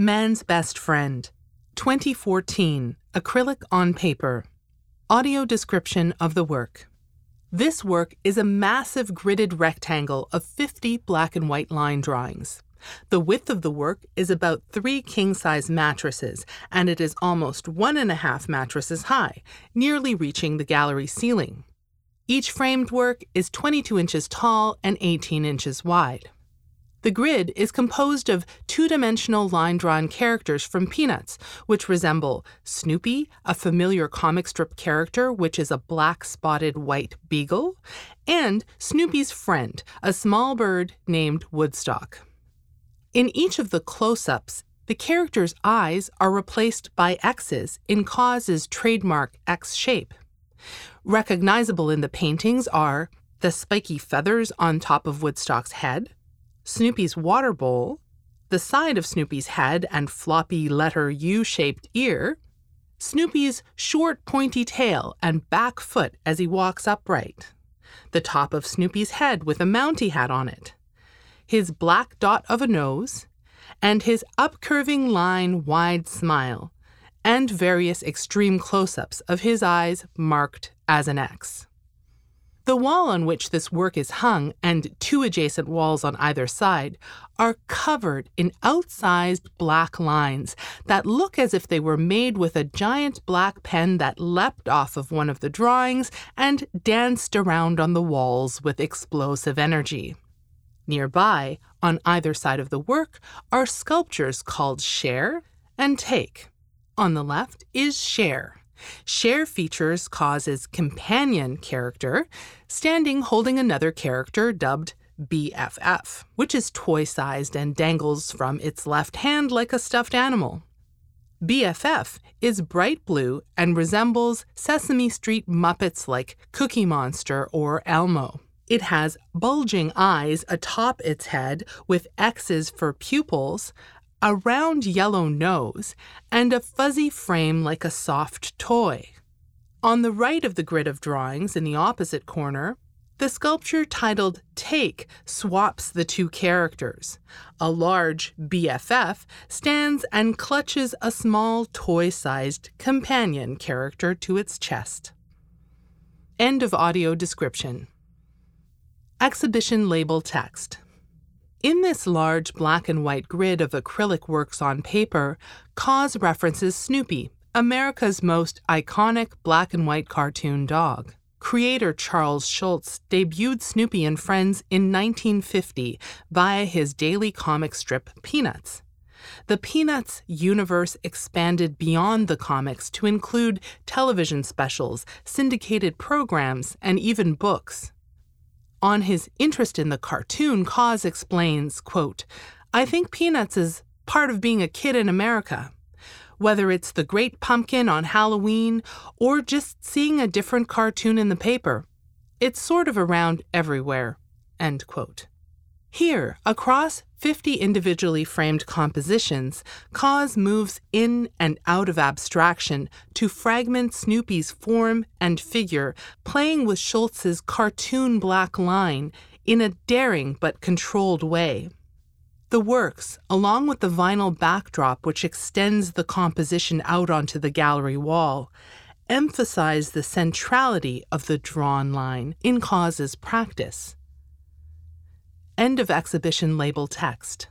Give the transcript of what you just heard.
Man's Best Friend, 2014, acrylic on paper. Audio description of the work. This work is a massive gridded rectangle of 50 black and white line drawings. The width of the work is about three king size mattresses, and it is almost one and a half mattresses high, nearly reaching the gallery ceiling. Each framed work is 22 inches tall and 18 inches wide. The grid is composed of two dimensional line drawn characters from Peanuts, which resemble Snoopy, a familiar comic strip character, which is a black spotted white beagle, and Snoopy's friend, a small bird named Woodstock. In each of the close ups, the character's eyes are replaced by X's in KAWS's trademark X shape. Recognizable in the paintings are the spiky feathers on top of Woodstock's head Snoopy's water bowl, the side of Snoopy's head and floppy letter U shaped ear, Snoopy's short pointy tail and back foot as he walks upright, the top of Snoopy's head with a Mountie hat on it, his black dot of a nose, and his upcurving line wide smile, and various extreme close ups of his eyes marked as an X. The wall on which this work is hung and two adjacent walls on either side are covered in outsized black lines that look as if they were made with a giant black pen that leapt off of one of the drawings and danced around on the walls with explosive energy. Nearby, on either side of the work, are sculptures called Share and Take. On the left is Share Share features KAWS's companion character, standing holding another character dubbed BFF, which is toy sized and dangles from its left hand like a stuffed animal. BFF is bright blue and resembles Sesame Street Muppets like Cookie Monster or Elmo. It has bulging eyes atop its head with X's for pupils, a round yellow nose, and a fuzzy frame like a soft toy. On the right of the grid of drawings, in the opposite corner, the sculpture titled Take swaps the two characters. A large BFF stands and clutches a small toy sized companion character to its chest. End of audio description. Exhibition label text. In this large black and white grid of acrylic works on paper, KAWS references Snoopy, America's most iconic black and white cartoon dog. Creator Charles Schulz debuted Snoopy and Friends in 1950 via his daily comic strip Peanuts. The Peanuts universe expanded beyond the comics to include television specials, syndicated programs, and even books. On his interest in the cartoon, KAWS explains, quote, I think Peanuts is part of being a kid in America. Whether it's the Great Pumpkin on Halloween or just seeing a different cartoon in the paper, it's sort of around everywhere. End quote. Here, across 50 individually framed compositions, KAWS moves in and out of abstraction to fragment Snoopy's form and figure, playing with Schulz's cartoon black line in a daring but controlled way. The works, along with the vinyl backdrop which extends the composition out onto the gallery wall, emphasize the centrality of the drawn line in KAWS's practice. End of exhibition label text.